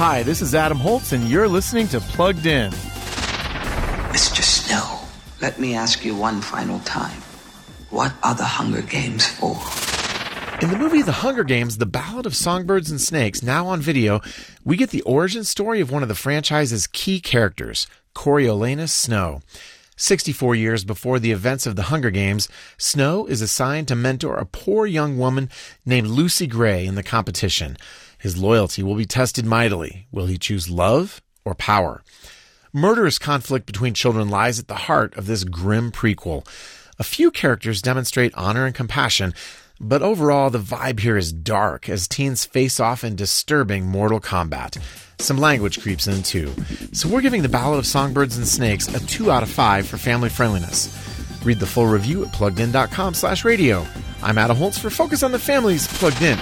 Hi, this is Adam Holz, and you're listening to Plugged In. Mr. Snow, let me ask you one final time. What are the Hunger Games for? In the movie The Hunger Games, The Ballad of Songbirds and Snakes, now on video, we get the origin story of one of the franchise's key characters, Coriolanus Snow. 64 years before the events of the Hunger Games, Snow is assigned to mentor a poor young woman named Lucy Gray in the competition. His loyalty will be tested mightily. Will he choose love or power? Murderous conflict between children lies at the heart of this grim prequel. A few characters demonstrate honor and compassion, but overall the vibe here is dark as teens face off in disturbing mortal combat. Some language creeps in too. So we're giving The Ballad of Songbirds and Snakes a 2 out of 5 for family friendliness. Read the full review at pluggedin.com slash radio. I'm Adam Holz for Focus on the Family's Plugged In.